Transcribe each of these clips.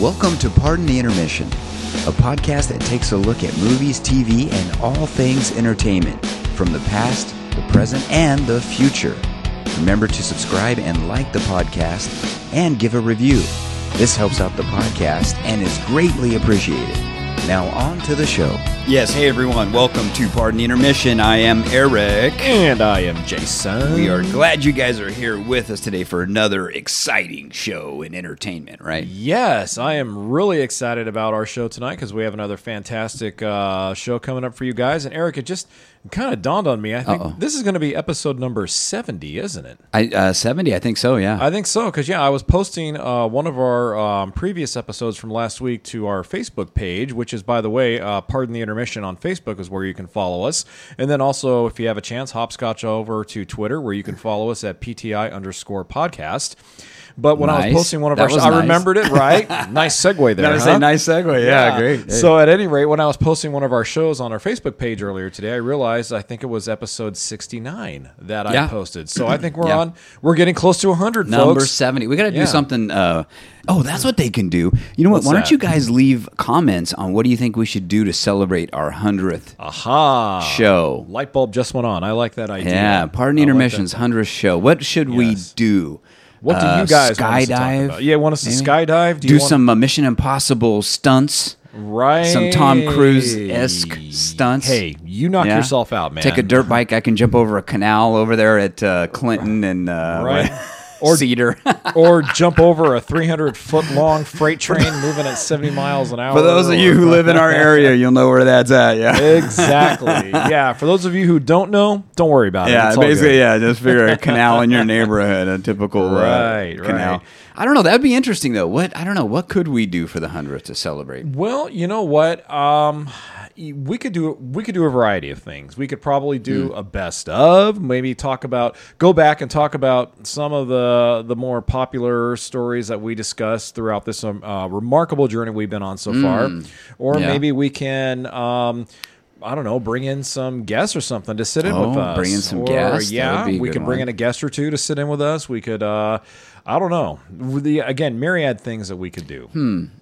Welcome to Pardon the Intermission, a podcast that takes a look at movies, TV, and all things entertainment from the past, the present, and the future. Remember to subscribe and like the podcast and give a review. This helps out the podcast and is greatly appreciated. Now, on to the show. Yes, hey everyone, welcome to Pardon the Intermission. I am Eric. And I am Jason. We are glad you guys are here with us today for another exciting show in entertainment, right? Yes, I am really excited about our show tonight because we have another fantastic uh, show coming up for you guys. And Eric, it just kind of dawned on me. I think Uh-oh. this is going to be episode number 70, isn't it? I uh, 70, I think so, yeah. I think so because yeah, I was posting uh, one of our um, previous episodes from last week to our Facebook page, which is by the way, uh, pardon the intermission on Facebook is where you can follow us, and then also if you have a chance, hopscotch over to Twitter where you can follow us at PTI underscore podcast. But when I was posting one of That our, was I nice. remember it right. nice segue there. That was huh? a nice segue. Yeah, great. So at any rate, when I was posting one of our shows on our Facebook page earlier today, I realized I think it was episode 69 that I posted. So I think we're Yeah. on. We're getting close to 100, Number folks. 70. We got to do Yeah. something. Uh, oh, that's what they can do. You know what? What's Why don't you guys leave comments on what do you think we should do to celebrate our 100th Aha! show? Light bulb just went on. I like that idea. Yeah, Pardon I Intermission's that. 100th show. What should we do? What do Uh, you guys want us to talk skydive? about? Yeah, want us to maybe? skydive? Do, you want- some uh, Mission Impossible stunts. right? some Tom Cruise esque stunts. Hey, you knock Yeah? yourself out, man. Take a dirt bike. I can jump over a canal over there at uh, Clinton and uh, Right. Or- Cedar. or jump over a 300 foot long freight train moving at 70 miles an hour. For those of you who live in our area, you'll know where that's at. Yeah. exactly. Yeah. For those of you who don't know, don't worry about it. Yeah, basically, yeah. Just figure a canal in your neighborhood, a typical uh, Right, canal. right. I don't know. That'd be interesting, though. What I don't know. What could we do for the hundredth to celebrate? Well, you know what? Um, we could do we could do a variety of things. We could probably do Hmm. a best of, maybe talk about go back and talk about some of the the more popular stories that we discussed throughout this um, uh, remarkable journey we've been on so far, or Hmm. Yeah. maybe we can. Um, I don't know. Bring in some guests or something to sit in Oh, with us. bring in some Or, guests. Yeah, would be a we could bring in a guest or two to sit in with us. We could. Uh, I don't know. The again myriad things that we could do.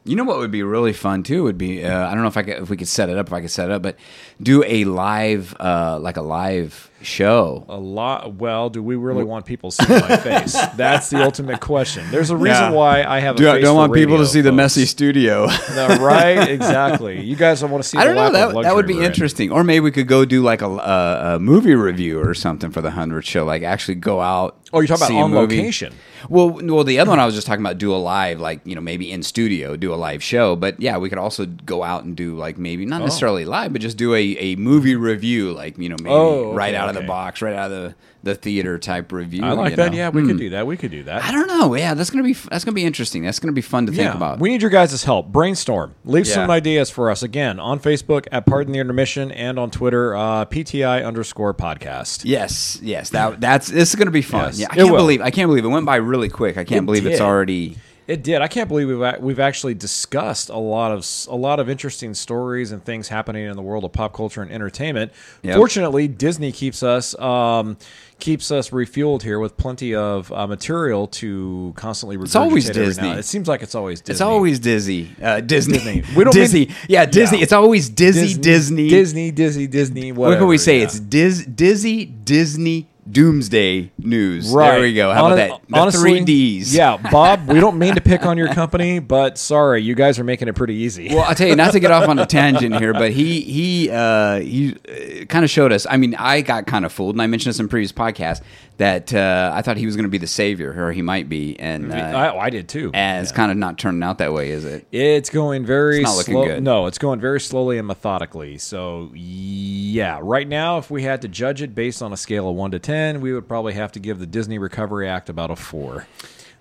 You know what would be really fun too would be uh, I don't know if I could, if we could set it up if I could set it up, but do a live uh, like a live show. A lot. Well, do we really want people seeing my face? That's the ultimate question. There's a reason Yeah. why I have. A Do, face don't want people to radio, see the messy studio. No, right? Exactly. You guys don't want to see. I don't the know. That, that would be interesting. Or maybe we could go do like a, a, a movie review or something for the hundredth show. Like actually go out. Oh, you're talking about on movie. location. Well, well, the other one I was just talking about do a live, like you know, maybe in studio, do a live show. But yeah, we could also go out and do like maybe not oh. necessarily live, but just do a, a movie review, like you know, maybe Oh, right okay, out of the okay. box, right out of the, the theater type review. I like that. know? Yeah, we Hmm. could do that. We could do that. I don't know. Yeah, that's gonna be that's gonna be interesting. That's gonna be fun to think about. we need your guys' help. Brainstorm. Leave Yeah. some ideas for us. Again, on Facebook at Pardon the Intermission and on Twitter, uh, PTI underscore podcast. Yes, yes. That that's this is going to be fun. Yes, yeah, I can't believe I can't believe it went by really quick. I can't It believe it's already. It did. I can't believe we've we've actually discussed a lot of a lot of interesting stories and things happening in the world of pop culture and entertainment. Yep. Fortunately, Disney keeps us um, keeps us refueled here with plenty of uh, material to constantly. It's always Disney. now- It seems like it's always Disney. It's always Disney. Uh, Disney. Disney. We don't Disney. mean- yeah, Disney. Yeah. It's always Dizzy Disney. Disney, Disney, Disney. What can we say? yeah. It's Diz, Dizzy Disney Doomsday News. Right. There we go. How Hon- about that? The honestly, three Ds. Yeah, Bob. We don't mean to pick on your company, but sorry, you guys are making it pretty easy. Well, I'll tell you, not to get off on a tangent here, but he he uh, he uh, kind of showed us. I mean, I got kind of fooled, and I mentioned this in previous podcasts that uh, I thought he was going to be the savior, or he might be, and uh, I, I did too. and it's kind of not turning out that way, is it? It's going very It's not looking slow. good. No, it's going very slowly and methodically. So yeah, right now, if we had to judge it based on a scale of one to ten, we would probably have to give the Disney Recovery Act about a four.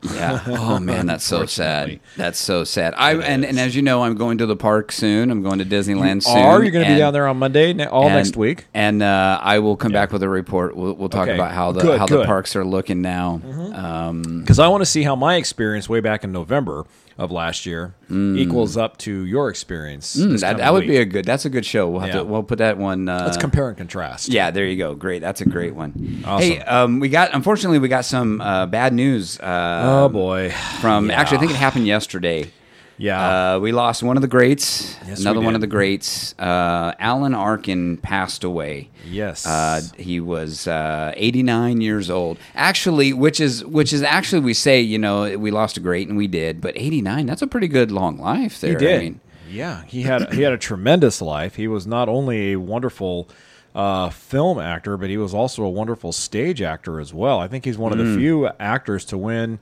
Yeah. Oh man, that's so sad. That's so sad. I and, and as you know, I'm going to the park soon. I'm going to Disneyland soon. Are you going to be down there on Monday, all and- next week? And uh, I will come back with a report. We'll, we'll talk Okay. about how the Good, how the parks are looking now. Um, Because I want to see how my experience way back in November of last year equals up to your experience. Mm. that that would week. be a good. That's a good show. We'll have Yeah. to. We'll put that one. Uh, Let's compare and contrast. Yeah, there you go. Great. That's a great one. Awesome. Hey, um, we got unfortunately we got some uh, bad news. Uh, Oh boy. From Yeah. actually, I think it happened yesterday. Yeah. Uh, we lost one of the greats. Yes, another one of the greats. Uh, Alan Arkin passed away. Yes. Uh, he was uh, 89 years old. Actually, which is which is actually we say you know we lost a great and we did, but 89 that's a pretty good long life there. He did. I mean, yeah, he had he had a tremendous life. He was not only a wonderful uh, film actor, but he was also a wonderful stage actor as well. I think he's one of Mm. the few actors to win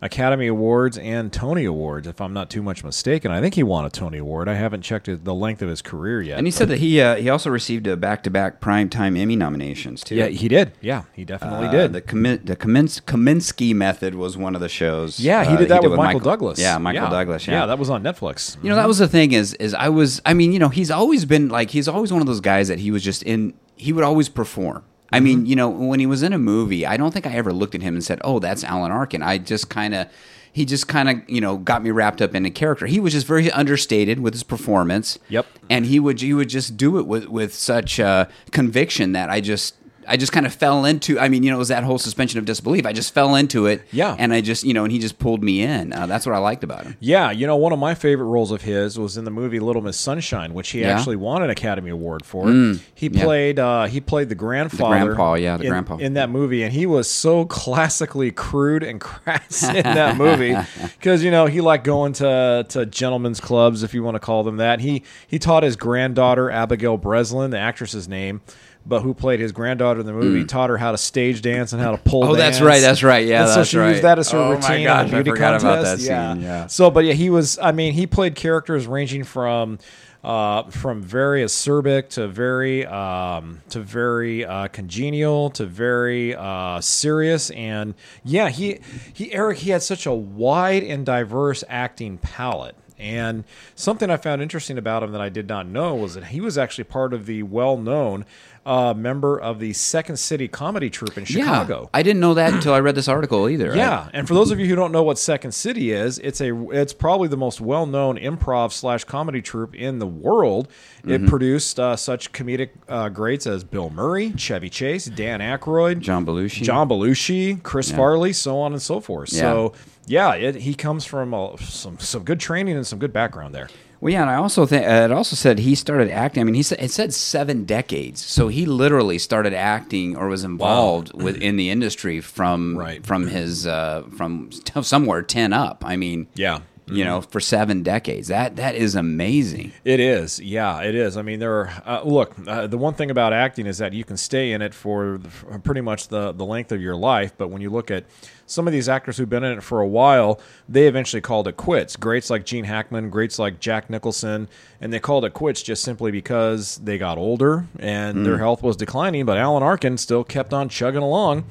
Academy Awards and Tony Awards, if I'm not too much mistaken. I think he won a Tony Award. I haven't checked the length of his career yet. and he said that he uh, he also received a back to back primetime Emmy nominations too. yeah, he did. Yeah, he definitely Uh, did. The, Kami- the Kamins- Kominsky Method was one of the shows. yeah, he uh, did that with, Michael, Douglas. Yeah, Michael Douglas. Yeah. yeah, that was on Netflix. You know, that was the thing is is I was I mean, you know, he's always been like he's always one of those guys that he was just in he would always perform. I mean, you know, when he was in a movie, I don't think I ever looked at him and said, "Oh, that's Alan Arkin." I just kind of he just kind of, you know, got me wrapped up in a character. He was just very understated with his performance. Yep. And he would he would just do it with with such uh, conviction that I just I just kind of fell into. I mean, you know, it was that whole suspension of disbelief. I just fell into it. Yeah. And I just, you know, and he just pulled me in. Uh, that's what I liked about him. Yeah, you know, one of my favorite roles of his was in the movie Little Miss Sunshine, which he Yeah. actually won an Academy Award for. he yeah. played uh, he played the grandfather, grandpa, yeah, the in, grandpa. in that movie, and he was so classically crude and crass in that movie because you know he liked going to to gentlemen's clubs, if you want to call them that. He he taught his granddaughter Abigail Breslin, the actress's name. But who played his granddaughter in the movie? Taught her how to stage dance and how to pull. Mm. Oh, that's right, that's right, yeah, And so she right. used that as her Oh my routine. gosh, on I the beauty forgot about contest. that scene, yeah. So, but yeah, he was. I mean, he played characters ranging from uh, from very acerbic to very um, to very uh, congenial to very uh, serious, and yeah, he he Eric he had such a wide and diverse acting palette. And something I found interesting about him that I did not know was that he was actually part of the well-known uh, member of the Second City comedy troupe in Chicago. Yeah, I didn't know that until I read this article either. Yeah, and for those of you who don't know what Second City is, it's a it's probably the most well known improv slash comedy troupe in the world. It produced uh, such comedic uh, greats as Bill Murray, Chevy Chase, Dan Aykroyd, John Belushi. John Belushi, Chris Farley, so on and so forth. So yeah, it, he comes from uh, some some good training and some good background there. Well, yeah, and I also think uh, it also said he started acting. I mean, he said it said seven decades, so he literally started acting or was involved with in the industry from Right. from his uh, from somewhere ten up. I mean, Yeah. You know, for seven decades. That that is amazing. It is, yeah, it is. I mean, there are. Uh, look, uh, the one thing about acting is that you can stay in it for, the- for pretty much the the length of your life. But when you look at some of these actors who've been in it for a while, they eventually called it quits. Greats like Gene Hackman, greats like Jack Nicholson, and they called it quits just simply because they got older and their health was declining. But Alan Arkin still kept on chugging along,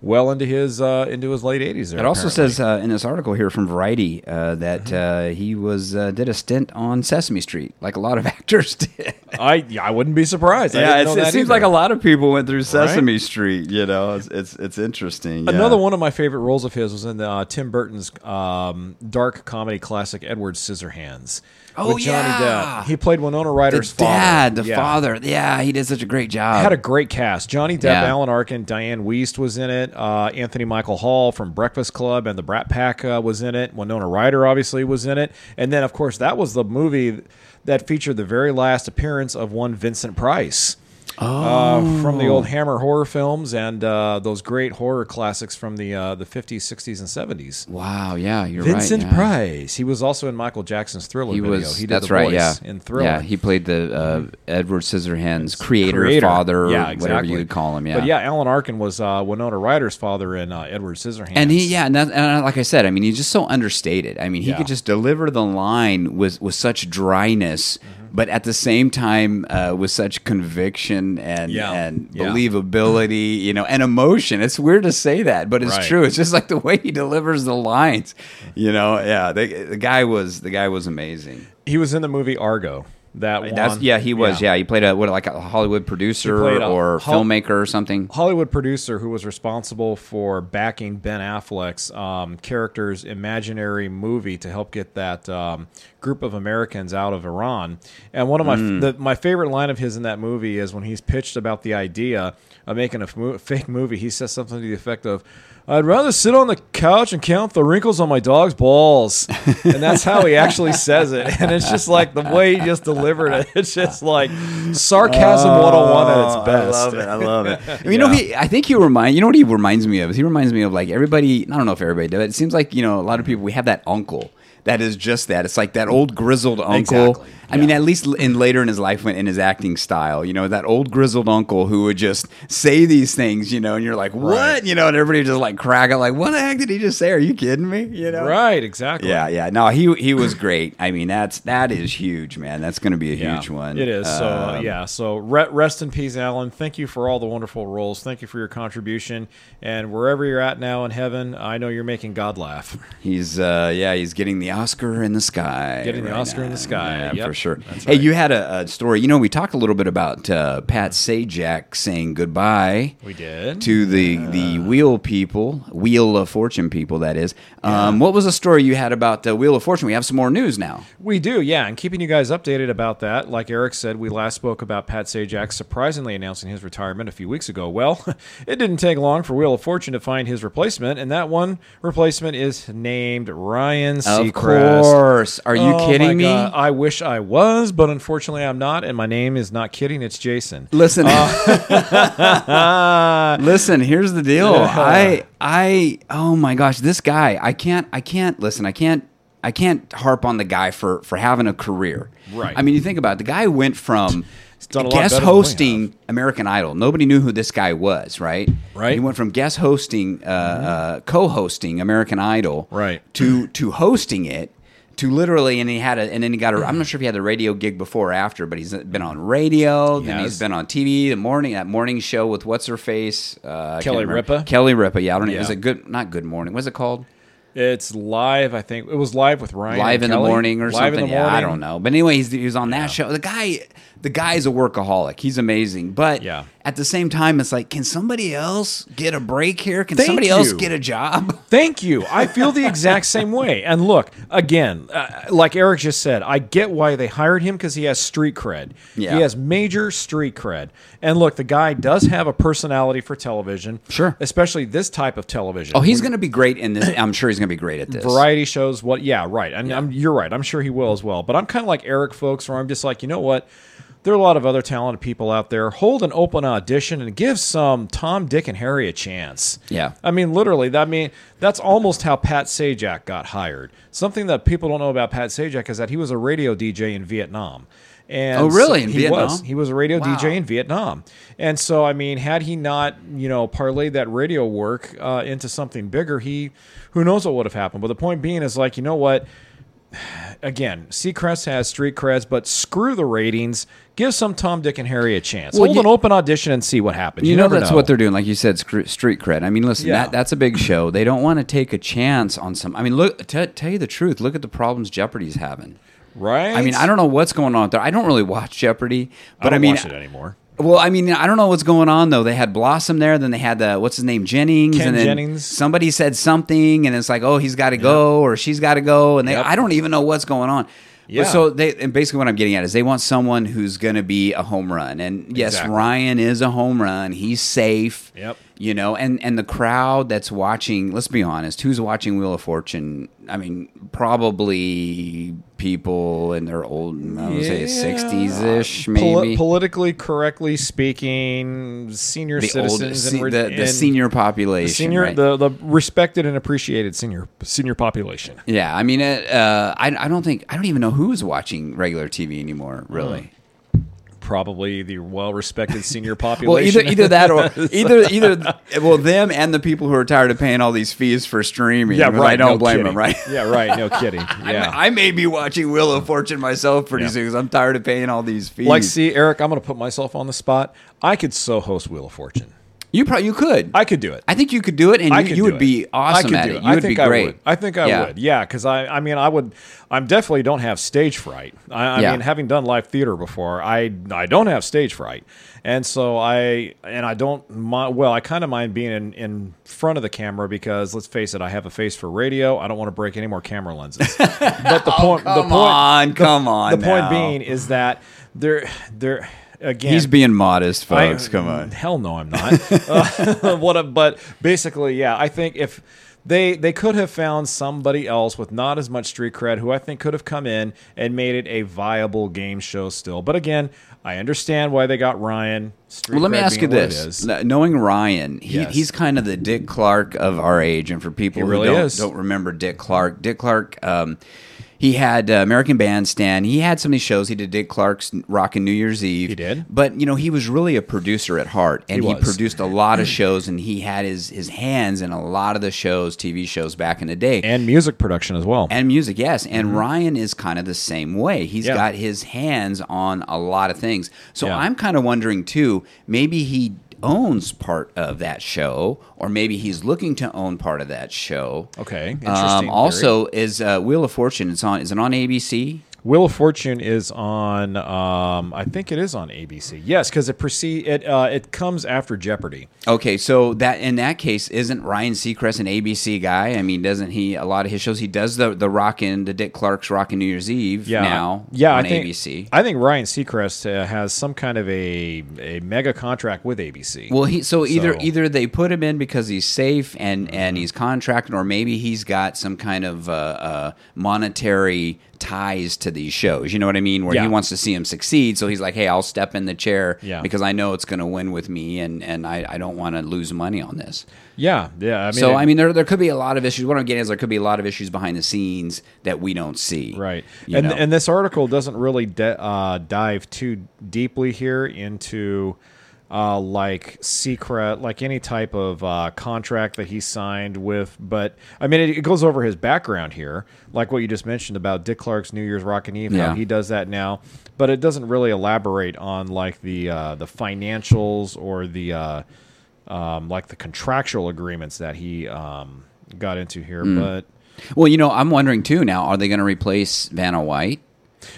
well into his uh, into his late eighties. It also says uh, in this article here from Variety uh, that uh, he was uh, did a stint on Sesame Street, like a lot of actors did. I I wouldn't be surprised. I Yeah, it that seems like a lot of people went through Sesame Street. You know, it's it's, it's interesting. yeah. Another one of my favorite roles of his was in uh, Tim Burton's um, dark comedy classic Edward Scissorhands. Oh, with Johnny yeah. Depp. He played Winona the Ryder's dad, father. the Yeah. father. Yeah, he did such a great job. Had a great cast. Johnny Depp, Yeah. Alan Arkin, Diane Wiest was in it. Uh, Anthony Michael Hall from Breakfast Club and the Brat Pack uh, was in it. Winona Ryder obviously was in it. And then, of course, that was the movie that featured the very last appearance of one Vincent Price. Uh, from the old Hammer horror films and uh, those great horror classics from the uh, the 50s, 60s, and 70s. wow, yeah, you're Vincent right. yeah. Price. He was also in Michael Jackson's Thriller He video. was. he did that's the right. voice Yeah, in Thriller. yeah. He played the uh, Edward Scissorhands creator, Creator. father, yeah, whatever exactly. you would call him. Yeah, But yeah, Alan Arkin was uh, Winona Ryder's father in uh, Edward Scissorhands. And he, yeah, and, that, and like I said, I mean, he's just so understated. I mean, he Yeah. could just deliver the line with with such dryness, Mm-hmm. But at the same time uh, with such conviction and Yeah. and Yeah. believability, you know, and emotion. It's weird to say that, but it's Right. true. It's just like the way he delivers the lines. You know, yeah, the, the guy was the guy was amazing. He was in the movie Argo. That one. That's yeah, he was. Yeah, he played a what like a Hollywood producer a or Hol- filmmaker or something. Hollywood producer who was responsible for backing Ben Affleck's um, character's imaginary movie to help get that um, group of Americans out of Iran. And one of my Hmm. the, my favorite line of his in that movie is when he's pitched about the idea of making a f- fake movie. He says something to the effect of. I'd rather sit on the couch and count the wrinkles on my dog's balls. And that's how he actually says it. And it's just like the way he just delivered it. It's just like sarcasm 101 at its best. I love it. I love it. You know, he. I think he remind. You know what he reminds me of? He reminds me of like everybody. I don't know if everybody does. It It seems like you know a lot of people. We have that uncle that is just that. It's like that old grizzled uncle. Exactly. I mean, at least in later in his life, when in his acting style, you know, that old grizzled uncle who would just say these things, you know, and you're like, what, Right. you know, and everybody just like crack it, like, what the heck did he just say? Are you kidding me? You know, Right, exactly. Yeah, yeah. No, he he was great. I mean, that's that is huge, man. That's going to be a Yeah, huge one. It is. So uh, Um, yeah. So re- rest in peace, Alan. Thank you for all the wonderful roles. Thank you for your contribution. And wherever you're at now in heaven, I know you're making God laugh. He's uh yeah, he's getting the Oscar in the sky. Getting the Oscar in the sky. Yeah, Yep, for sure. that's Hey, right. you had a, a story. You know, we talked a little bit about uh, Pat Sajak saying goodbye We did. to the the Wheel people, Wheel of Fortune people. That is. Um, What was the story you had about the Wheel of Fortune? We have some more news now. We do, yeah, and keeping you guys updated about that. Like Eric said, we last spoke about Pat Sajak surprisingly announcing his retirement a few weeks ago. Well, it didn't take long for Wheel of Fortune to find his replacement, and that one replacement is named Ryan Seacrest. Of course. Are you Oh, kidding me? God. I wish I was, but unfortunately I'm not, and my name is not kidding. It's Jason. Listen, Uh, listen. Here's the deal. I, I, oh my gosh, this guy. I can't, I can't. Listen, I can't, I can't harp on the guy for for having a career. Right. I mean, you think about it, the guy went from done a lot guest hosting American Idol. Nobody knew who this guy was. Right. Right. He went from guest hosting, uh, uh, co-hosting American Idol. Right. To to hosting it. To literally, and he had a, and then he got a. I'm not sure if he had the radio gig before or after, but he's been on radio. Then he's been on TV. The morning that morning show with what's her face, uh, I can't Kelly remember. Ripa? Kelly Ripa. Yeah, I don't know. Yeah. Is it good? Not Good Morning. What's it called? it's live, I think. It was live with Ryan. Live and in the Kelly. morning or live something. In the yeah. I don't know. But anyway, he's, he was on that show. The guy, the guy's a workaholic. He's amazing. But Yeah. at the same time, it's like, can somebody else get a break here? Can Thank somebody else get a job? Thank you. I feel the exact same way. And look, again, uh, like Eric just said, I get why they hired him because he has street cred. Yeah. He has major street cred. And look, the guy does have a personality for television. Sure. Especially this type of television. Oh, he's going to be great in this. I'm sure he's going to be great at this. variety shows what yeah right and I'm, you're right i'm sure he will as well but i'm kind of like eric folks where i'm just like you know what there are a lot of other talented people out there hold an open audition and give some tom dick and harry a chance Yeah. i mean literally i mean that's almost how pat sajak got hired something that people don't know about pat sajak is that he was a radio dj in vietnam and Oh, really? In he Vietnam? was he was a radio Wow. DJ in Vietnam. And so, I mean, had he not, you know, parlayed that radio work uh, into something bigger, he, who knows what would have happened. But the point being is like, you know what? Again, Seacrest has street creds, but screw the ratings. Give some Tom, Dick, and Harry a chance. Well, Hold you- an open audition and see what happens. You, You, know never that's know. what they're doing, like you said, street cred. I mean, listen, Yeah. that that's a big show. They don't want to take a chance on some. I mean, look, t- tell you the truth, look at the problems Jeopardy's having. right. I mean, I don't know what's going on there. I don't really watch Jeopardy, but I I, don't mean, watch it anymore. Well, I mean, I don't know what's going on though. They had Blossom there, then they had the what's his name Jennings, Ken and then Jennings. somebody said something, and it's like, oh, he's got to go or she's got to go, and they, Yep. I don't even know what's going on. But Yeah. so they and basically what I'm getting at is they want someone who's going to be a home run, and yes, Exactly. Ryan is a home run. He's safe. Yep. You know, and and the crowd that's watching. Let's be honest, who's watching Wheel of Fortune? I mean, probably people in their old, I would say, sixties ish, maybe. Poli- politically correctly speaking, senior the old, citizens se- and, the, the and senior population, the senior, right? the the respected and appreciated senior senior population. yeah, I mean, it, uh, I, I don't think I don't even know who's watching regular TV anymore. Really, Probably the well-respected senior well, population. either either that or either either well them and the people who are tired of paying all these fees for streaming. yeah, right. I don't no blame kidding. them, right? Yeah, right. No kidding. Yeah. I, I may be watching Wheel of Fortune myself pretty Yeah. soon because I'm tired of paying all these fees. like, see, Eric, I'm going to put myself on the spot. I could so host Wheel of Fortune. You probably you could. I could do it. I think you could do it, and I you, you would be awesome I could at do it. it. You I would think be I great. would. I think I Yeah. would. Yeah, because I, I mean, I would. I'm definitely don't have stage fright. I, I Yeah. mean, having done live theater before, I I don't have stage fright, and so I and I don't. mind Well, I kind of mind being in in front of the camera because let's face it, I have a face for radio. I don't want to break any more camera lenses. but the oh, point, the Oh, Come point, on, come on. the point being is that they're they're again. he's being modest, I- folks. come on. Hell no, I'm not. uh, what? A, but basically, yeah, I think if they they could have found somebody else with not as much street cred, who I think could have come in and made it a viable game show still. But again, I understand why they got Ryan. Street Well, let me ask you being what it this: knowing Ryan, he, Yes. he's kind of the Dick Clark of our age, and for people really who don't, don't remember Dick Clark, Dick Clark, um, he had uh, American Bandstand. He had some of these shows. He did Dick Clark's Rockin' New Year's Eve. He did. but you know he was really a producer at heart, and He he, produced a lot of shows, and he had his his hands in a lot of the shows, TV shows back in the day. and music production as well. And music, yes. And Ryan is kind of the same way. He's Mm-hmm. Yeah. got his hands on a lot of things. So Yeah. I'm kind of wondering too, maybe he owns part of that show, or maybe he's looking to own part of that show. Okay, Um, interesting theory. also, is uh, Wheel of Fortune? It's on. Is it on ABC? Wheel of Fortune is on. Um, I think it is on ABC. Yes, because it proceed. It uh, it comes after Jeopardy. Okay, so that in that case, isn't Ryan Seacrest an ABC guy? I mean, doesn't he? A lot of his shows, he does the the Rockin', the Dick Clark's Rockin' New Year's Eve yeah, now yeah, on I think, ABC. I think Ryan Seacrest uh, has some kind of a a mega contract with ABC. Well, he so either So- either they put him in because he's safe and and he's contracted, or maybe he's got some kind of uh, uh, monetary ties to these shows. You know what I mean? Where Yeah. he wants to see him succeed, so he's like, "Hey, I'll step in the chair Yeah. because I know it's going to win with me, and and I, I don't want to lose money on this." yeah, yeah. I mean, so it- I mean, there there could be a lot of issues. What I'm getting is there could be a lot of issues behind the scenes that we don't see. Right. And know? and this article doesn't really de- uh, dive too deeply here into uh, like secret, like any type of uh, contract that he signed with. But I mean, it, it goes over his background here, like what you just mentioned about Dick Clark's New Year's Rockin' Eve, Yeah. how he does that now. But it doesn't really elaborate on like the uh, the financials or the uh, um, like the contractual agreements that he um, got into here. Mm. But well, you know, I'm wondering too. Now, are they going to replace Vanna White?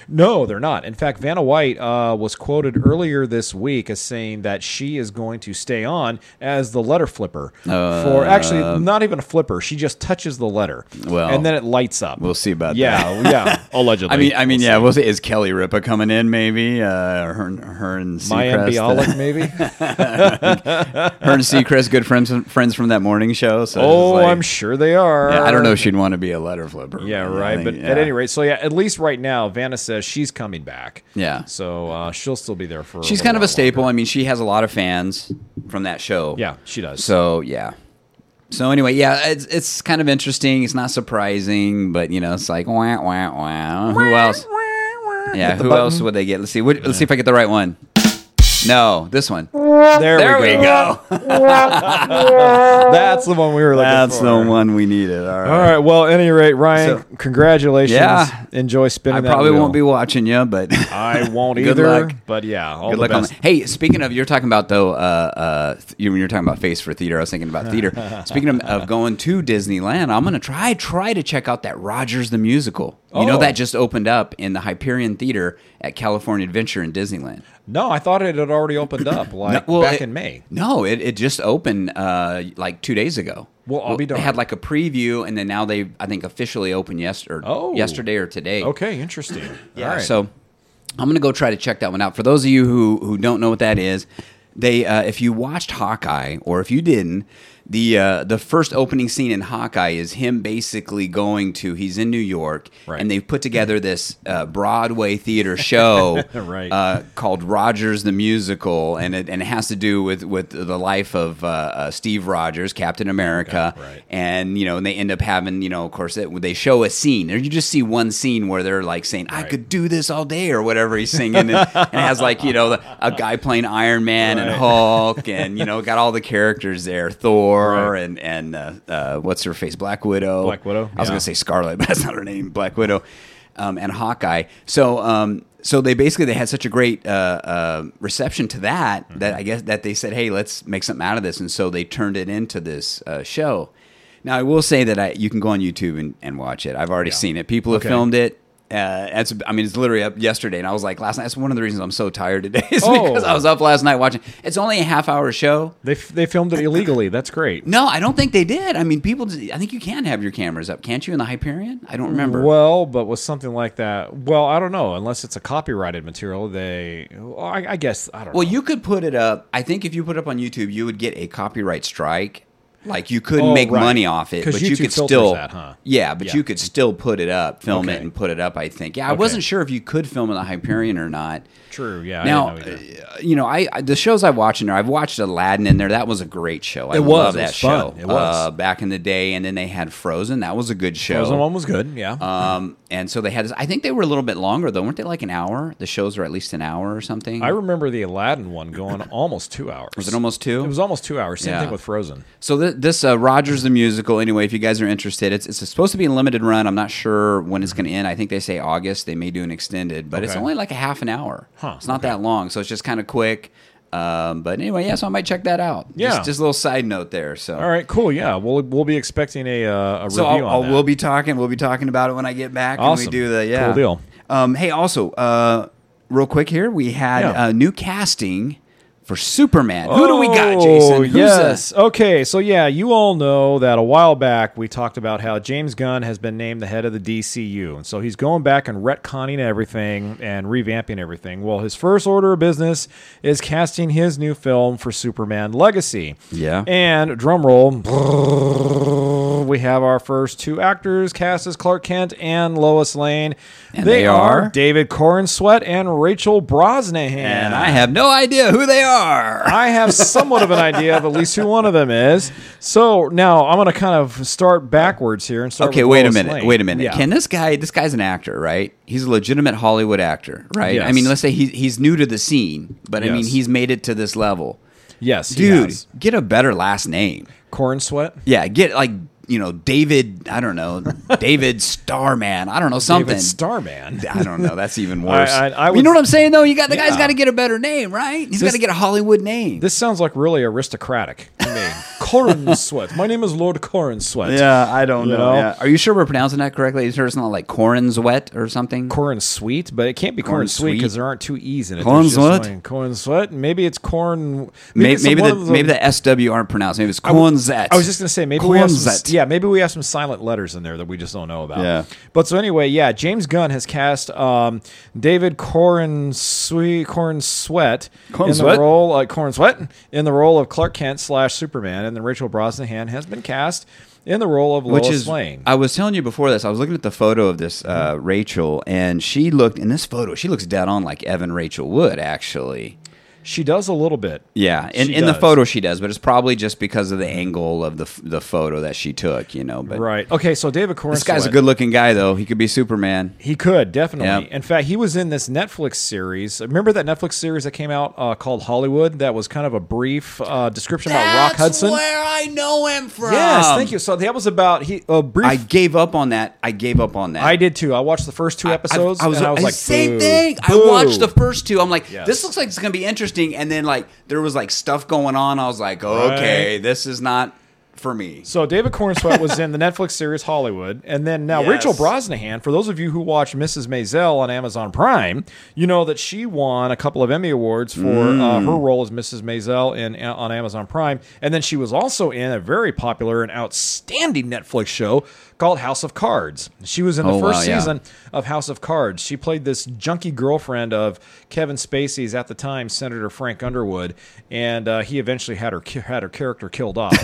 No, they're not. In fact, Vanna White uh, was quoted earlier this week as saying that she is going to stay on as the letter flipper for actually not even a flipper. She just touches the letter, Uh, Well, and then it lights up. we'll see about that. yeah, yeah, allegedly. I mean, I mean, We'll yeah. see. We'll see. Is Kelly Ripa coming in? Maybe uh, her, her and Seacrest. Maya uh, Bialik, maybe. her and Seacrest, good friends, friends from that morning show. So oh, like- I'm sure they are. Yeah, I don't know if she'd want to be a letter flipper. Yeah, right. think- But yeah. at any rate, so yeah, at least right now, Vanna says she's coming back. Yeah. So uh, she'll still be there for. she's little kind of a staple. longer. I mean, she has a lot of fans from that show. Yeah, she does. So yeah. So anyway, yeah, it's it's kind of interesting. It's not surprising, but you know, it's like wah wah wah. Who else? Yeah, Hit the who button. else would they get? Let's see. What, let's see if I get the right one. No, this one. there, There we we go. go. That's the one we were looking for. That's for. the one we needed. All right. All right. Well, at any rate, Ryan, So- congratulations. Yeah. Enjoy I spinning that probably won't be watching you, but I won't Good either. luck. But yeah, all Good the luck on that. Hey, speaking of, you're talking about though. Uh, uh, you when you're talking about face for theater, I was thinking about theater. speaking of, of going to Disneyland, I'm gonna try try to check out that Rogers the musical. You know Oh. that just opened up in the Hyperion Theater at California Adventure in Disneyland. No, I thought it had already opened up, like well, back it- in May. No, it, it just opened uh, like two days ago. Well, I'll be They had like a preview, and then now they I think officially opened yesterday, Oh. yesterday or today. Okay, interesting. Yeah. All right. So I'm gonna go try to check that one out. For those of you who who don't know what that is, they uh, if you watched Hawkeye or if you didn't, the uh, the first opening scene in Hawkeye is him basically going to he's in New York Right. and they've put together this uh, Broadway theater show Right. uh, called Rogers the Musical and it, and it has to do with with the life of uh, uh, Steve Rogers, Captain America, Right. and you know and they end up having you know of course it, they show a scene or you just see one scene where they're like saying I could do this all day or whatever he's singing and, and it has like you know the, a guy playing Iron Man and Hulk and you know got all the characters there Thor Right. and and uh, uh, what's her face Black Widow Black Widow, I was yeah. gonna say Scarlet but that's not her name Black Widow um, and Hawkeye. So um, so they basically they had such a great uh, uh, reception to that Mm-hmm. that I guess that they said, hey, let's make something out of this, and so they turned it into this uh, show. Now I will say that I, you can go on YouTube and, and watch it. I've already Yeah. seen it. People have Okay. filmed it. Uh, it's, I mean, it's literally up yesterday, and I was like, last night. That's one of the reasons I'm so tired today, is Oh. because I was up last night watching. It's only a half hour show. They f- they filmed it illegally. That's great. No, I don't think they did. I mean, people. Just, I think you can have your cameras up, can't you? In the Hyperion, I don't remember. Well, but with something like that, well, I don't know. Unless it's a copyrighted material, they. well, I, I guess I don't. Well, know. you could put it up. I think if you put it up on YouTube, you would get a copyright strike. Like you couldn't Oh, make right. money off it, but you could still, that, huh? yeah, but Yeah. you could still put it up, film Okay. it, and put it up. I think, yeah, I Okay. wasn't sure if you could film in the Hyperion or not. True. Yeah. now, I didn't know uh, you know, I, I the shows I watch in there. I've watched Aladdin in there. That was a great show. I It was. love It that was show. fun. It was. uh, back in the day, and then they had Frozen. That was a good show. Frozen one was good. Yeah. Um, and so they had this. I think they were a little bit longer though, weren't they? Like an hour. The shows were at least an hour or something. I remember the Aladdin one going almost two hours. was it almost two? It was almost two hours. Same Yeah. thing with Frozen. So th- this uh, Rogers the musical. Anyway, if you guys are interested, it's it's supposed to be a limited run. I'm not sure when it's going to end. I think they say August. They may do an extended, but it's only like a half an hour. Huh, It's not okay. that long, so it's just kind of quick. Um, but anyway, yeah, so I might check that out. Yeah. just, just a little side note there. So All right. Cool. Yeah. We'll we'll be expecting a uh, a So review I'll, on I'll- we'll be talking. We'll be talking about it when I get back and Awesome. we do the yeah. Cool deal. Um, hey, also, uh, real quick here, we had Yeah. a new casting for Superman. Who do we got, Jason? Oh, Who's uh, yes. okay. So yeah, you all know that a while back we talked about how James Gunn has been named the head of the DCU, and so he's going back and retconning everything and revamping everything. Well, his first order of business is casting his new film for Superman Legacy. Yeah. And drum roll, we have our first two actors cast as Clark Kent and Lois Lane. And they are? David Corn Sweat and Rachel Brosnahan. And I have no idea who they are. I have somewhat of an idea of at least who one of them is. So now I'm going to kind of start backwards here and start. Okay, wait a minute. Lane. Wait a minute. Yeah. Can this guy? This guy's an actor, right? He's a legitimate Hollywood actor, right? I mean, let's say he's he's new to the scene, but I mean, he's made it to this level. yes, he Dude, get a better last name. Corn Sweat. Yeah, get like you know David. I don't know David Starman. I don't know something. David Starman. I don't know. That's even worse. I- I you would- know what I'm saying, though. You got the guy's got to get a better name, right? He's got to get a Hollywood name. This sounds like really aristocratic to me. Corn Sweat. My name is Lord Corn Sweat. Yeah, I don't You know? Yeah. Are you sure we're pronouncing that correctly? You sure it's not like Corin's wet or something? Corn Sweet, but it can't be corn, Corn sweet because there aren't two e's in it. Corn There's Sweat? Corn Sweat. Maybe it's corn. Maybe, it's maybe one the, maybe the SW aren't pronounced. Maybe it's Cornzet. I was just gonna say maybe we have some. Yeah maybe we have some silent letters in there that we just don't know about. Yeah. But so anyway, yeah, James Gunn has cast um, David Corn Sweet Corn Sweat Corn in Sweat? the role uh, Corn Sweat in the role of Clark Kent slash Superman, and then Rachel Brosnahan has been cast in the role of which Lois is Lane. I was telling you before this. I was looking at the photo of this uh, Rachel, and she looked in this photo. She looks dead on like Evan Rachel Wood, actually. She does a little bit. Yeah, in, She in the does. photo she does, but it's probably just because of the angle of the f- the photo that she took, you know. But Right. Okay. So David Corn this guy's a good looking guy, though. He could be Superman. He could definitely. Yep. In fact, he was in this Netflix series. Remember that Netflix series that came out uh, called Hollywood? That was kind of a brief uh, description about Rock Hudson. where I know him from. Yes, thank you. So that was about he a brief. I I, gave up on that. I gave up on that. I did too. I watched the first two episodes. I, was, and I was like, same boo, thing. I watched the first two. I'm like, Yes. this looks like it's gonna be interesting, and then like there was like stuff going on. I was like, okay, Right. this is not for me. So David Cornsweat was in the Netflix series Hollywood, and then now Yes. Rachel Brosnahan. For those of you who watch Mrs. Maisel on Amazon Prime, you know that she won a couple of Emmy awards for Mm. uh, her role as Mrs. Maisel in on Amazon Prime, and then she was also in a very popular and outstanding Netflix show called House of Cards. She was in the Oh, wow, first yeah. season of House of Cards. She played this junky girlfriend of Kevin Spacey's at the time Senator Frank Underwood, and uh, he eventually had her had her character killed off.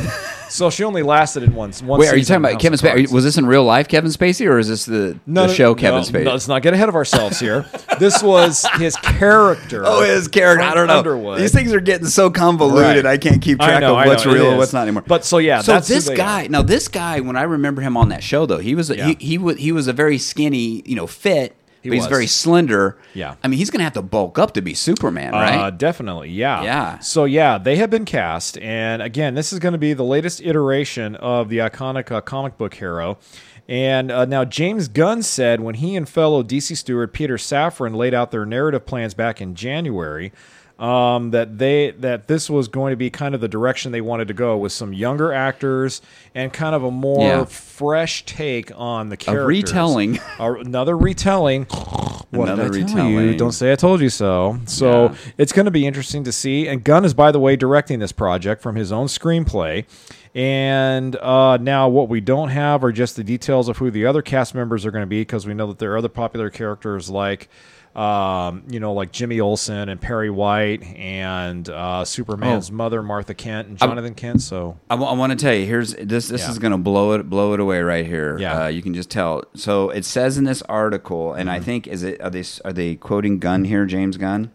so she only lasted in one. one Wait, are you talking about House Kevin Spacey? Was this in real life, Kevin Spacey, or is this the, No, the show no, Kevin no, Spacey? let's not get ahead of ourselves here. this was his character. Oh, his character. I don't know. Underwood. These things are getting so convoluted. Right. I can't keep track know, of what's know, real and what's not anymore. But so, yeah, so this guy. are. Now this guy, when I remember him on that show, though, he was Yeah. he he was he was a very skinny, you know, fit, He but he's was. very slender. Yeah. I mean, he's gonna have to bulk up to be Superman, Uh, right? definitely, yeah. Yeah. So, yeah, they have been cast. And again, this is going to be the latest iteration of the iconic uh, comic book hero. And uh, now, James Gunn said when he and fellow DC steward Peter Safran laid out their narrative plans back in January. Um, that they that this was going to be kind of the direction they wanted to go with some younger actors and kind of a more Yeah. fresh take on the characters. A retelling. Another retelling. What Another did I tell you? retelling. Don't say I told you so. So Yeah. it's going to be interesting to see. And Gunn is, by the way, directing this project from his own screenplay. And uh, now, what we don't have are just the details of who the other cast members are going to be, because we know that there are other popular characters like, um, you know, like Jimmy Olsen and Perry White and uh, Superman's Oh. mother Martha Kent and Jonathan Kent. So I, want to tell you. Here's this. This Yeah. is gonna blow it blow it away right here. Yeah. Uh, you can just tell. So it says in this article, and I Mm-hmm. think is it are they are they quoting Gunn here, James Gunn?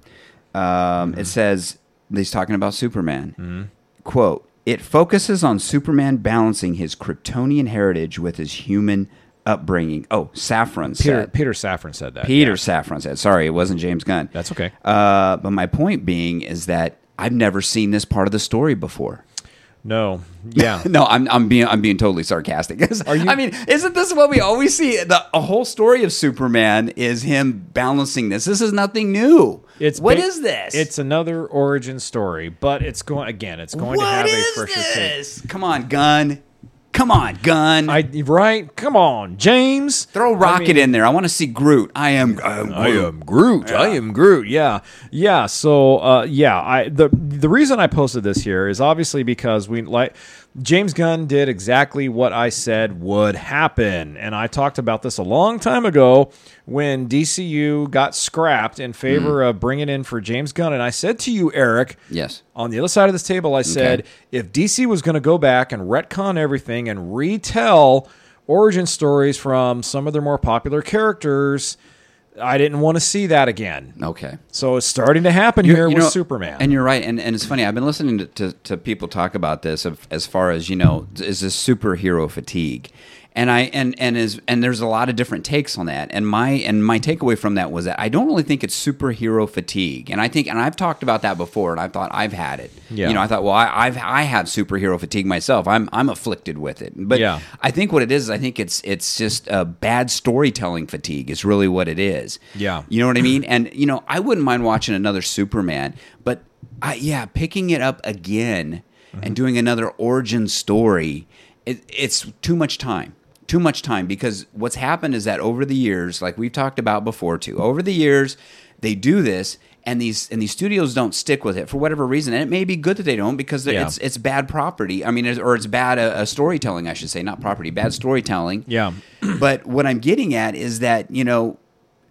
Um, Mm-hmm. It says he's talking about Superman. Quote: It focuses on Superman balancing his Kryptonian heritage with his human upbringing. Oh, Safran Peter said. Peter Safran said that. Peter Yeah. Safran said. Sorry, it wasn't James Gunn. That's okay. Uh, but my point being is that I've never seen this part of the story before. No. Yeah. No, I'm, I'm being I'm being totally sarcastic. Are you- I mean, isn't this what we always see? The a whole story of Superman is him balancing this. This is nothing new. It's what ba- is this? It's another origin story, but it's going again. It's going what to have a is fresher take. this? Come on, Gunn. Come on, Gunn. I right? Come on, James. Throw I Rocket mean, in there. I want to see Groot. I am. I am. I Groot. am Groot. I am Groot. Yeah, yeah. So, uh, yeah. I the the reason I posted this here is obviously because we like James Gunn did exactly what I said would happen, and I talked about this a long time ago when DCU got scrapped in favor Mm. of bringing in for James Gunn, and I said to you, Eric, Yes. On the other side of this table, I said Okay. if DC was going to go back and retcon everything and retell origin stories from some of their more popular characters, I didn't want to see that again. Okay. So it's starting to happen here You with know, Superman. And you're right. And, and it's funny. I've been listening to, to, to people talk about this of, as far as, you know, is this superhero fatigue? And I and and is and there's a lot of different takes on that. And my and my takeaway from that was that I don't really think it's superhero fatigue. And I think and I've talked about that before. And I thought I've had it. Yeah. You know, I thought, well, I, I've I have superhero fatigue myself. I'm I'm afflicted with it. But Yeah. I think what it is, is I think it's it's just a bad storytelling fatigue. Is really what it is. Yeah. You know what I mean? And you know, I wouldn't mind watching another Superman, but I, yeah, picking it up again and mm-hmm. doing another origin story, it, it's too much time. Too much time because what's happened is that over the years, like we've talked about before too, over the years they do this and these and these studios don't stick with it for whatever reason, and it may be good that they don't because Yeah. it's it's bad property. I mean, it's- or it's bad uh, uh, storytelling, I should say, not property, bad storytelling yeah. but what I'm getting at is that you know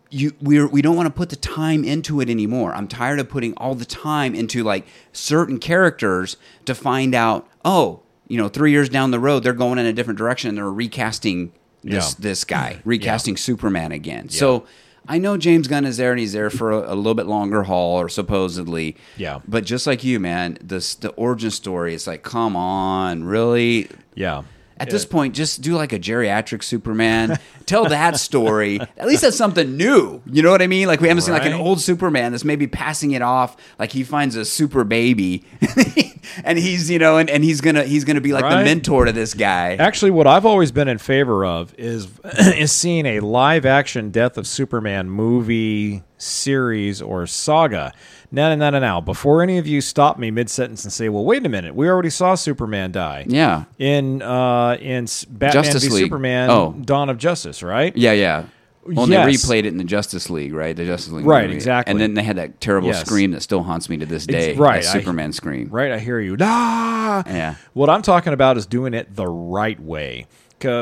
you we're we don't want to put the time into it anymore. I'm tired of putting all the time into like certain characters to find out oh you know three years down the road they're going in a different direction and they're recasting this Yeah. this guy recasting Superman again. So. I know James Gunn is there and he's there for a, a little bit longer haul or supposedly. Yeah. But just like you, man, this the origin story is like, come on, really? Yeah. At this point, just do like a geriatric Superman. Tell that story. At least that's something new. You know what I mean? Like we haven't seen like an old Superman that's maybe passing it off. Like he finds a super baby, and he's you know, and, and he's gonna he's gonna be like the mentor to this guy. Actually, what I've always been in favor of is is seeing a live action Death of Superman movie series or saga. No, no, no, no, no. Before any of you stop me mid sentence and say, "Well, wait a minute, we already saw Superman die." Yeah, In uh, in Batman Justice v League. Superman: Oh. Dawn of Justice, right? yeah, yeah. Well, Yes. they replayed it in the Justice League, right? The Justice League, Right, movie. exactly. And then they had that terrible Yes. scream that still haunts me to this day. Ex- right, that I- Superman scream. Right, I hear you. Ah! Yeah. What I'm talking about is doing it the right way,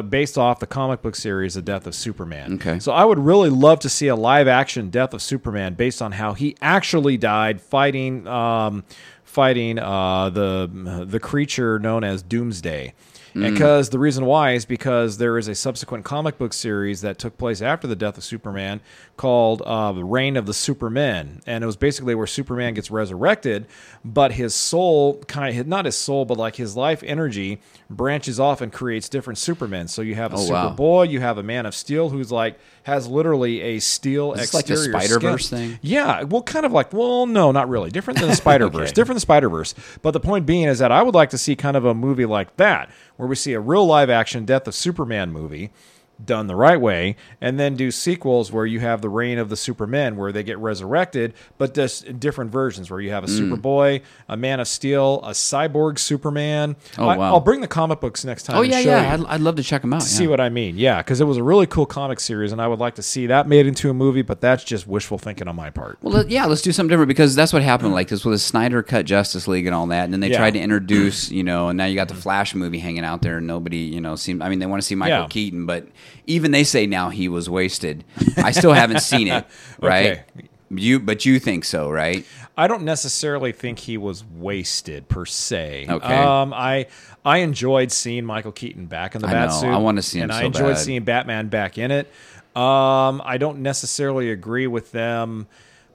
based off the comic book series, The Death of Superman. Okay. So I would really love to see a live action Death of Superman based on how he actually died fighting, um, fighting uh, the the creature known as Doomsday. Mm. Because the reason why is because there is a subsequent comic book series that took place after the death of Superman called uh, The Reign of the Supermen. And it was basically where Superman gets resurrected, but his soul, kind of, not his soul, but like his life energy branches off and creates different Supermen. So you have a Oh, wow. Superboy, you have a Man of Steel who's like has literally a steel Is this like the. Spider-Verse thing? Yeah, well, kind of like well, no, not really. Different than the Spider Verse. Okay. Different than Spider Verse. But the point being is that I would like to see kind of a movie like that, where we see a real live action Death of Superman movie done the right way, and then do sequels where you have the reign of the Supermen, where they get resurrected, but just different versions, where you have a Mm. Superboy, a Man of Steel, a cyborg Superman. Oh, I, wow. I'll bring the comic books next time. Oh yeah, yeah. I'd, I'd love to check them out. yeah. see what I mean. Yeah, because it was a really cool comic series, and I would like to see that made into a movie. But that's just wishful thinking on my part. Well, yeah, let's do something different because that's what happened. Like this with the Snyder cut Justice League and all that, and then they Yeah. tried to introduce, you know, and now you got the Flash movie hanging out there, and nobody, you know, seem. I mean, they want to see Michael Yeah. Keaton, but even they say now he was wasted. I still haven't seen it, right? Okay. You, but you think so, right? I don't necessarily think he was wasted per se. Okay. Um, I I enjoyed seeing Michael Keaton back in the I bat know. suit. I wanna see him and I enjoyed bad. seeing Batman back in it. Um, I don't necessarily agree with them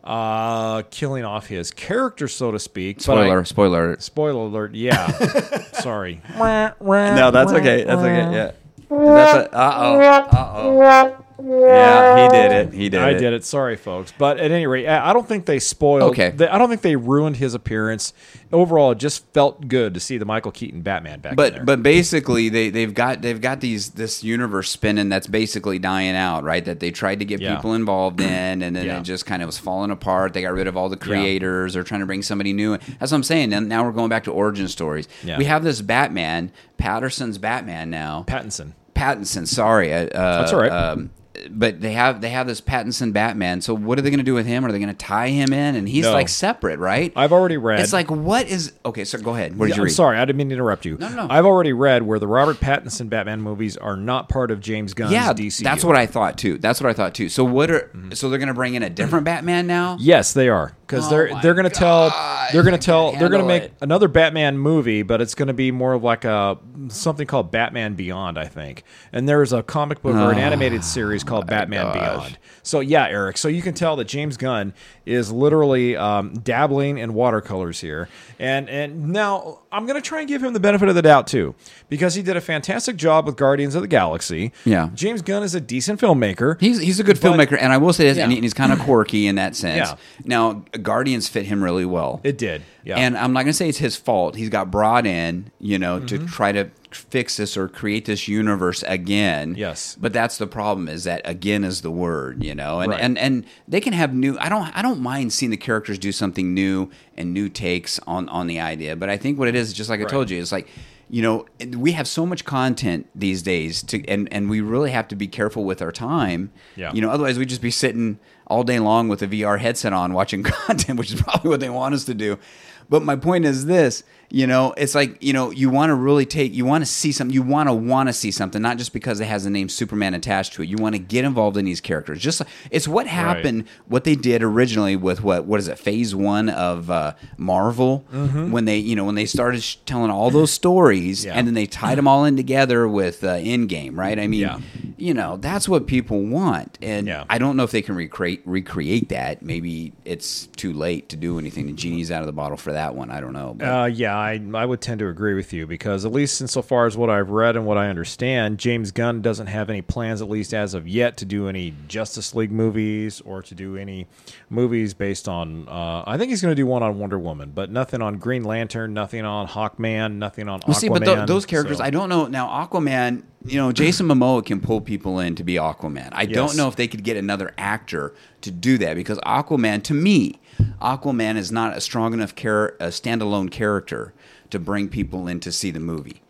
uh, killing off his character, so to speak. but I- Spoiler, spoiler. alert. spoiler alert. Yeah. Sorry. No, that's okay. That's okay. Yeah. That's a, uh oh. Uh oh. Yeah, he did it. He did it. I it. did it. Sorry, folks. But at any rate, I I don't think they spoiled. Okay. they- I don't think they ruined his appearance. Overall, it just felt good to see the Michael Keaton Batman back in there. But but basically they they've got they've got these this universe spinning that's basically dying out, right? That they tried to get Yeah. people involved in, and then Yeah. it just kind of was falling apart. They got rid of all the creators. They're trying to bring somebody new. That's what I'm saying. And now we're going back to origin stories. Yeah. We have this Batman, Patterson's Batman now. Pattinson. Pattinson, sorry, uh, That's all right. Um, but they have they have this Pattinson Batman. So what are they going to do with him? Are they going to tie him in? And he's No. like separate, right? I've already read. It's like what is okay? So go ahead. What did Yeah, you I'm read? sorry, I didn't mean to interrupt you. No, no. I've already read where the Robert Pattinson Batman movies are not part of James Gunn's yeah, DCU. that's what I thought too. That's what I thought too. So what are Mm-hmm. so they're going to bring in a different Batman now? Yes, they are because Oh they're my they're going to tell God, they're gonna tell they're going to handle make it. another Batman movie, but it's going to be more of like a something called Batman Beyond, I think. And there's a comic book or an animated series called Batman gosh. Beyond. So yeah, Eric. So you can tell that James Gunn is literally um, dabbling in watercolors here, and and now I'm going to try and give him the benefit of the doubt too, because he did a fantastic job with Guardians of the Galaxy. Yeah. James Gunn is a decent filmmaker. He's he's a good But- filmmaker, and I will say this, and Yeah. he- he's kind of quirky in that sense. Yeah. Now, Guardians fit him really well. it did. Yeah. And I'm not going to say it's his fault. He's got brought in, you know, Mm-hmm. to try to fix this or create this universe again. Yes. But that's the problem is that again is the word, you know. And Right. and and they can have new I don't I don't mind seeing the characters do something new and new takes on on the idea, but I think what it is just like I told you, it's like you know, we have so much content these days to and and we really have to be careful with our time. Yeah. You know, otherwise we'd just be sitting all day long with a VR headset on watching content, which is probably what they want us to do. But my point is this, you know, it's like, you know, you want to really take, you want to see something, you want to want to see something, not just because it has the name Superman attached to it. You want to get involved in these characters. Just like, it's what happened, what they did originally with what, what is it, phase one of uh, Marvel, when they, you know, when they started sh- telling all those stories Yeah. and then they tied them all in together with uh, Endgame, right? I mean, Yeah. you know, that's what people want. And Yeah. I don't know if they can recreate recreate that. Maybe it's too late to do anything. The genie's out of the bottle for that one. I don't know. But Uh, yeah, I, I would tend to agree with you because at least insofar as what I've read and what I understand, James Gunn doesn't have any plans, at least as of yet, to do any Justice League movies or to do any movies based on. Uh, I think he's going to do one on Wonder Woman, but nothing on Green Lantern, nothing on Hawkman, nothing on Well, Aquaman. see, but tho- those characters, so- I don't know. Now, Aquaman, you know, Jason Momoa can pull people in to be Aquaman. I Yes. don't know if they could get another actor to do that because Aquaman, to me, Aquaman is not a strong enough char- a standalone character to bring people in to see the movie.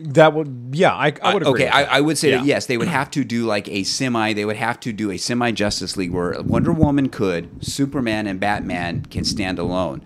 that would, yeah, I, I uh, would agree. okay, I. I would say Yeah. that yes, they would have to do like a semi. They would have to do a semi Justice League where Wonder Woman could, Superman and Batman can stand alone.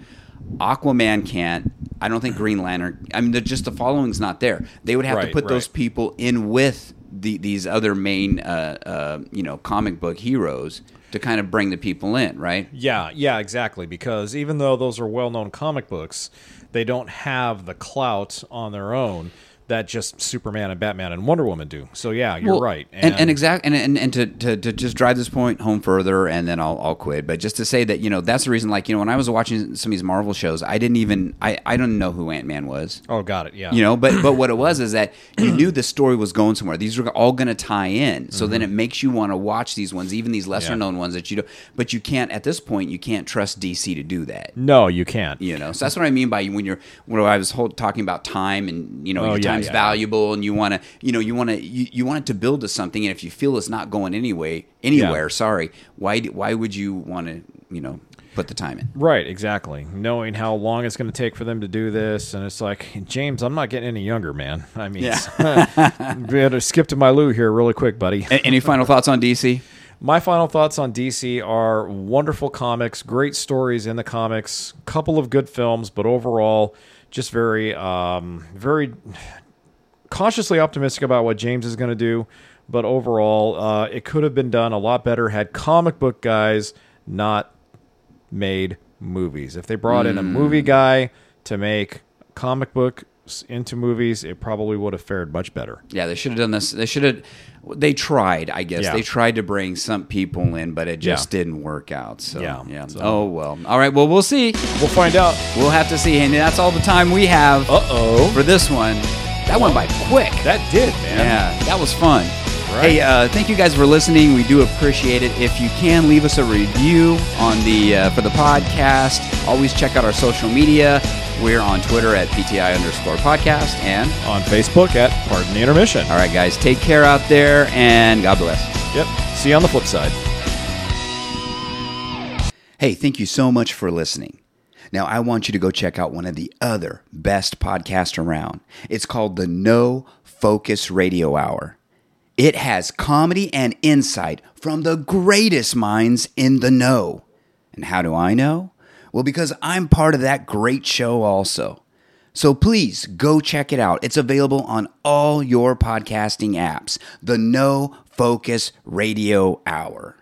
Aquaman can't. I don't think Green Lantern. I mean, just the following's not there. They would have to Right, put those people in with the, these other main, uh, uh, you know, comic book heroes to kind of bring the people in, right? Yeah, yeah, exactly. Because even though those are well known comic books, they don't have the clout on their own that just Superman and Batman and Wonder Woman do. So yeah, you're Well, right. And, and, exact and, and, and to, to, to just drive this point home further, and then I'll, I'll quit. But just to say that you know that's the reason. Like you know when I was watching some of these Marvel shows, I didn't even I I don't know who Ant Man was. oh, got it. Yeah. You know, but but what it was is that you knew the story was going somewhere. These were all going to tie in. So then it makes you want to watch these ones, even these lesser Mm-hmm. Yeah. known ones that you don't. But you can't at this point. You can't trust DC to do that. no, you can't. You know, so that's what I mean by when you're when I was whole, talking about time and you know Oh, your yeah, time's yeah. valuable and you want to you know you want to you, you want it to build to something and if you feel it's not going anyway anywhere sorry why why would you want to you know put the time in Right, exactly. Knowing how long it's going to take for them to do this, and it's like, James, I'm not getting any younger, man. I mean, had to skip to my Lou here really quick, buddy. Any final thoughts on DC My final thoughts on DC are wonderful comics, great stories in the comics, couple of good films, but overall, just very, um, very cautiously optimistic about what James is going to do. But overall, uh, it could have been done a lot better had comic book guys not made movies. If they brought in a movie guy to make comic books into movies, it probably would have fared much better. yeah they should have done this they should have they tried I guess Yeah. they tried to bring some people in but it just didn't work out so Yeah. yeah So- oh well all right well we'll see We'll find out. we'll have to see and that's all the time we have Uh oh. for this one that went by quick That did, man. Yeah, that was fun. Right. Hey, uh, thank you guys for listening. We do appreciate it. If you can leave us a review on the uh, for the podcast, always check out our social media. We're on Twitter at PTI underscore podcast. And On Facebook at Pardon the Intermission. all right, guys, take care out there, and God bless. Yep. See you on the flip side. Hey, thank you so much for listening. Now, I want you to go check out one of the other best podcasts around. It's called the No Focus Radio Hour. It has comedy and insight from the greatest minds in the know. And how do I know? Well, because I'm part of that great show also. So please go check it out. It's available on all your podcasting apps. The No Focus Radio Hour.